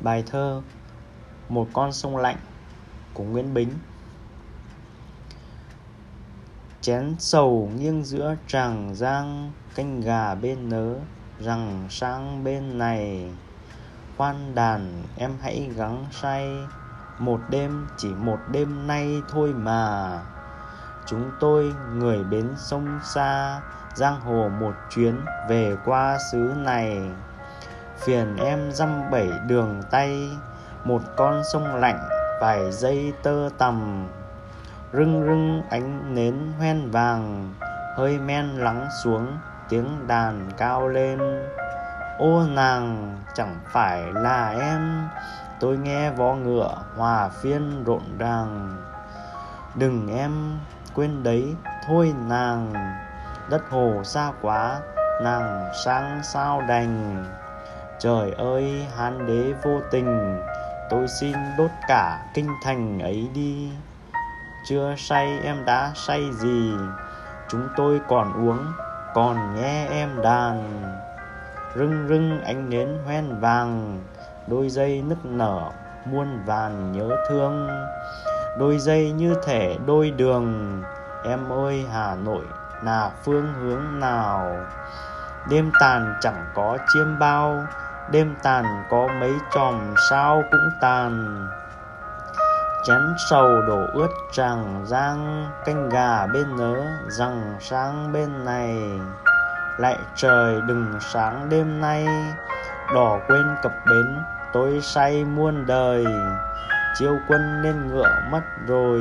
Bài thơ Một con sông lạnh của Nguyễn Bính. Chén sầu nghiêng giữa tràng giang, Canh gà bên nớ rằng sang bên này. Khoan đàn, em hãy gắng say, Một đêm chỉ một đêm nay thôi mà. Chúng tôi người bến sông xa, Giang hồ một chuyến về qua xứ này. Phiền em dăm bảy đường tay, Một con sông lạnh, vài dây tơ tầm Rưng rưng ánh nến hoen vàng, Hơi men lắng xuống tiếng đàn cao lên. Ô nàng, chẳng phải là em, Tôi nghe vó ngựa hòa phiên rộn ràng. Đừng em, quên đấy, thôi nàng, Đất hồ xa quá, nàng sang sao đành? Trời ơi, hán đế vô tình. Tôi xin đốt cả kinh thành ấy đi. Chưa say em đã say gì? Chúng tôi còn uống, Còn nghe em đàn. Rưng rưng ánh nến hoen vàng, Đôi dây nức nở Muôn vàn nhớ thương. Đôi dây như thể đôi đường, Em ơi, Hà Nội, là phương hướng nào? Đêm tàn chẳng có chiêm bao Đêm tàn có mấy chòm sao cũng tàn. Chén sầu đổ ướt tràng giang, Canh gà bên nớ rằng sáng bên này. Lại trời đừng sáng đêm nay, Đỏ quên cập bến, tôi say muôn đời. Chiêu quân nên ngựa mất rồi.